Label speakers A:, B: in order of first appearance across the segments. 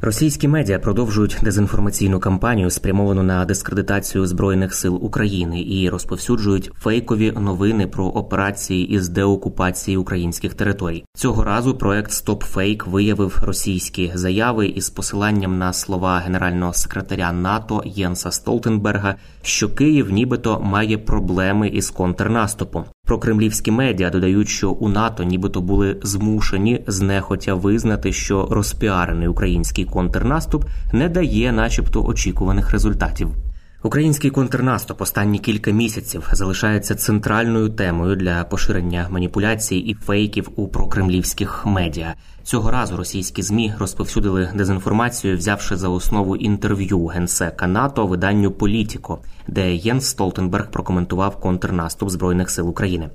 A: Російські медіа продовжують дезінформаційну кампанію, спрямовану на дискредитацію збройних сил України, і розповсюджують фейкові новини про операції із деокупації українських територій. Цього разу проект Фейк виявив російські заяви із посиланням на слова генерального секретаря НАТО Єнса Столтенберга, що Київ нібито має проблеми із контрнаступом. Прокремлівські медіа додають, що у НАТО нібито були змушені знехотя визнати, що розпіарений український контрнаступ не дає, начебто, очікуваних результатів. Український контрнаступ останні кілька місяців залишається центральною темою для поширення маніпуляцій і фейків у прокремлівських медіа. Цього разу російські змі розповсюдили дезінформацію, взявши за основу інтерв'ю генсека НАТО виданню Політіко, де Єнс Столтенберг прокоментував контрнаступ збройних сил України.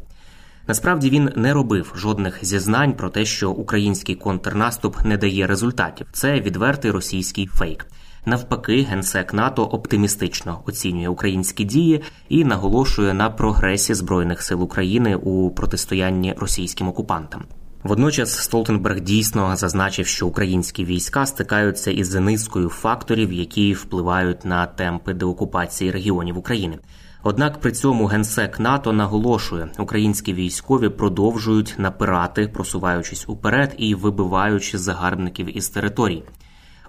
A: Насправді він не робив жодних зізнань про те, що український контрнаступ не дає результатів. Це відвертий російський фейк. Навпаки, генсек НАТО оптимістично оцінює українські дії і наголошує на прогресі збройних сил України у протистоянні російським окупантам. Водночас Столтенберг дійсно зазначив, що українські війська стикаються із низкою факторів, які впливають на темпи деокупації регіонів України. Однак при цьому генсек НАТО наголошує, українські військові продовжують напирати, просуваючись уперед і вибиваючи загарбників із територій.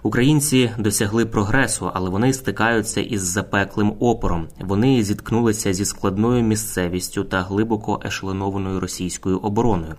A: Українці досягли прогресу, але вони стикаються із запеклим опором. Вони зіткнулися зі складною місцевістю та глибоко ешеленованою російською обороною.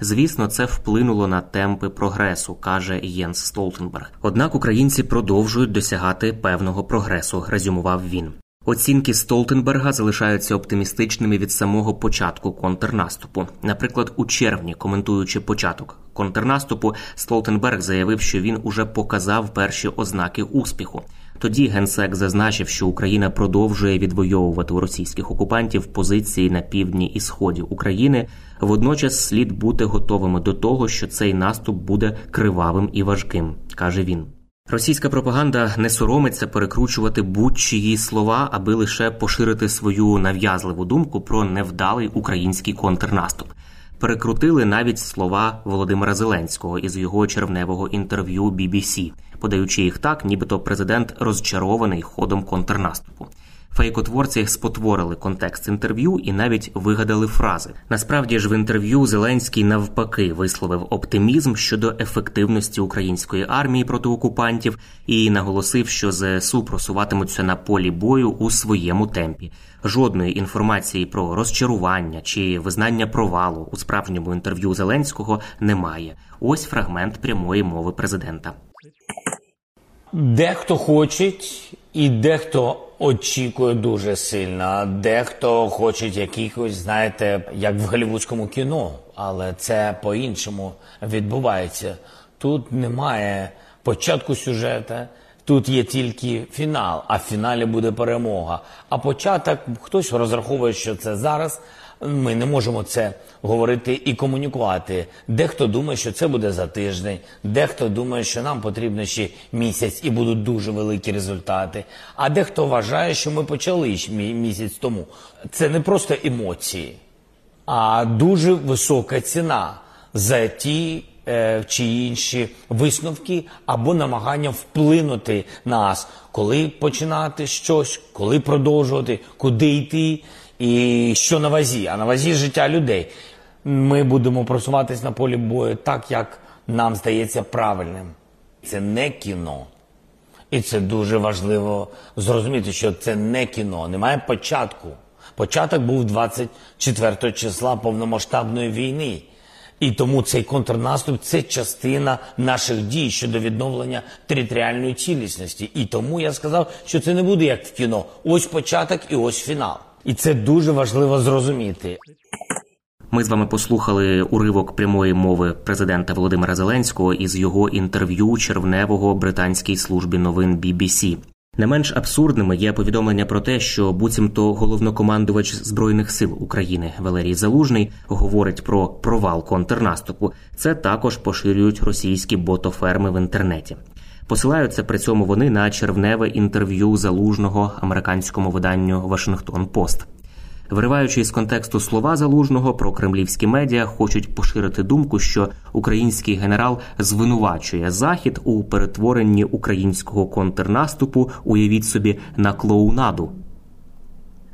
A: Звісно, це вплинуло на темпи прогресу, каже Єнс Столтенберг. Однак українці продовжують досягати певного прогресу, резюмував він. Оцінки Столтенберга залишаються оптимістичними від самого початку контрнаступу. Наприклад, у червні, коментуючи початок контрнаступу, Столтенберг заявив, що він уже показав перші ознаки успіху. Тоді генсек зазначив, що Україна продовжує відвоювати у російських окупантів позиції на півдні і сході України. Водночас слід бути готовими до того, що цей наступ буде кривавим і важким, каже він. Російська пропаганда не соромиться перекручувати будь-чиї слова, аби лише поширити свою нав'язливу думку про невдалий український контрнаступ. Перекрутили навіть слова Володимира Зеленського із його червневого інтерв'ю BBC, подаючи їх так, нібито президент розчарований ходом контрнаступу. Фейкотворці спотворили контекст інтерв'ю і навіть вигадали фрази. Насправді ж в інтерв'ю Зеленський навпаки висловив оптимізм щодо ефективності української армії проти окупантів і наголосив, що ЗСУ просуватимуться на полі бою у своєму темпі. Жодної інформації про розчарування чи визнання провалу у справжньому інтерв'ю Зеленського немає. Ось фрагмент прямої мови президента.
B: Дехто хоче і дехто очікує дуже сильно. Дехто хоче якихось, знаєте, як в голівудському кіно, але це по-іншому відбувається. Тут немає початку сюжета. Тут є тільки фінал, а в фіналі буде перемога. А початок хтось розраховує, що це зараз. Ми не можемо це говорити і комунікувати. Дехто думає, що це буде за тиждень, дехто думає, що нам потрібно ще місяць і будуть дуже великі результати. А дехто вважає, що ми почали місяць тому. Це не просто емоції, а дуже висока ціна за ті е, чи інші висновки або намагання вплинути на нас, коли починати щось, коли продовжувати, куди йти і що на вазі. А на вазі життя людей. Ми будемо просуватись на полі бою так, як нам здається правильним. Це не кіно. І це дуже важливо зрозуміти, що це не кіно, немає початку. Початок був 24 числа повномасштабної війни. І тому цей контрнаступ це частина наших дій щодо відновлення територіальної цілісності. І тому я сказав, що це не буде як в кіно. Ось початок і ось фінал. І це дуже важливо зрозуміти.
A: Ми з вами послухали уривок прямої мови президента Володимира Зеленського із його інтерв'ю червневого британській службі новин BBC. Не менш абсурдними є повідомлення про те, що буцімто головнокомандувач збройних сил України Валерій Залужний говорить про провал контрнаступу. Це також поширюють російські ботоферми в інтернеті. Посилаються при цьому вони на червневе інтерв'ю залужного американському виданню Вашингтон Пост. Вириваючи з контексту слова залужного про кремлівські медіа, хочуть поширити думку, що український генерал звинувачує захід у перетворенні українського контрнаступу, уявіть собі, на клоунаду.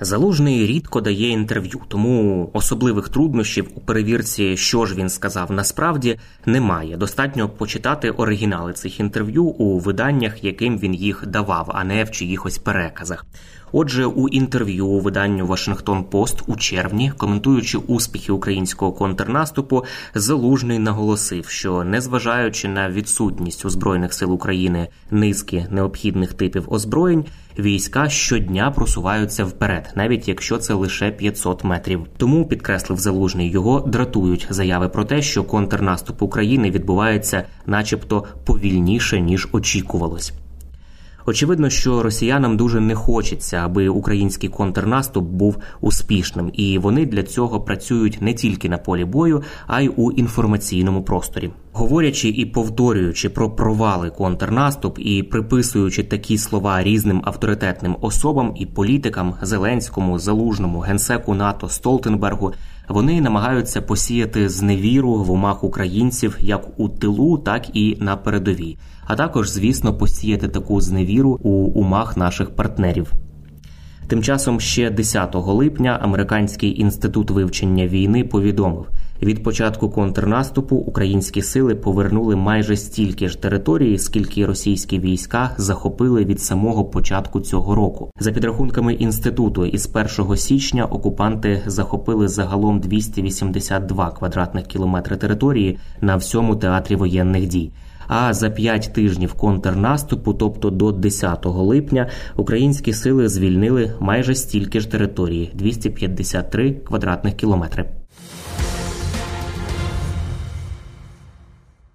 A: Залужний рідко дає інтерв'ю, тому особливих труднощів у перевірці, що ж він сказав, насправді немає. Достатньо почитати оригінали цих інтерв'ю у виданнях, яким він їх давав, а не в чиїхось переказах. Отже, у інтерв'ю у виданню Вашингтон Пост у червні, коментуючи успіхи українського контрнаступу, залужний наголосив, що незважаючи на відсутність у збройних сил України низки необхідних типів озброєнь, війська щодня просуваються вперед, навіть якщо це лише 500 метрів. Тому підкреслив залужний його дратують заяви про те, що контрнаступ України відбувається, начебто, повільніше ніж очікувалось. Очевидно, що росіянам дуже не хочеться, аби український контрнаступ був успішним, і вони для цього працюють не тільки на полі бою, а й у інформаційному просторі. Говорячи і повторюючи про провали контрнаступ і приписуючи такі слова різним авторитетним особам і політикам Зеленському, Залужному, генсеку НАТО Столтенбергу, вони намагаються посіяти зневіру в умах українців як у тилу, так і на передовій, а також, звісно, посіяти таку зневіру у умах наших партнерів. Тим часом ще 10 липня Американський інститут вивчення війни повідомив, від початку контрнаступу українські сили повернули майже стільки ж території, скільки російські війська захопили від самого початку цього року. За підрахунками інституту, із 1 січня окупанти захопили загалом 282 квадратних кілометри території на всьому театрі воєнних дій. А за п'ять тижнів контрнаступу, тобто до 10 липня, українські сили звільнили майже стільки ж території 253 квадратних кілометри.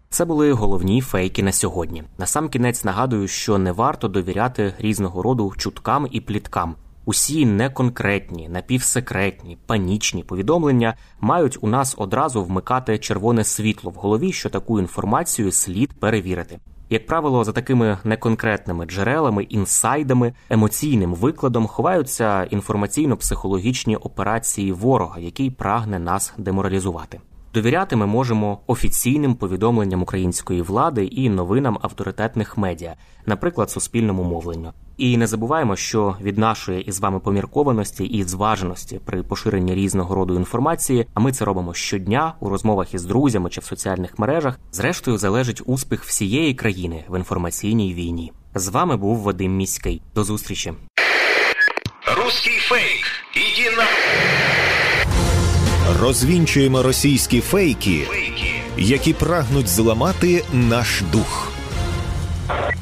A: Це були головні фейки на сьогодні. Насамкінець нагадую, що не варто довіряти різного роду чуткам і пліткам. Усі неконкретні, напівсекретні, панічні повідомлення мають у нас одразу вмикати червоне світло в голові, що таку інформацію слід перевірити. Як правило, за такими неконкретними джерелами, інсайдами, емоційним викладом ховаються інформаційно-психологічні операції ворога, який прагне нас деморалізувати. Довіряти ми можемо офіційним повідомленням української влади і новинам авторитетних медіа, наприклад, суспільному мовленню. І не забуваємо, що від нашої із вами поміркованості і зваженості при поширенні різного роду інформації, а ми це робимо щодня у розмовах із друзями чи в соціальних мережах. Зрештою залежить успіх всієї країни в інформаційній війні. З вами був Вадим Міський. До зустрічі.
C: Русский фейк. Иди на...
D: Розвінчуємо російські фейки,
C: Фейки.
D: які прагнуть зламати наш дух.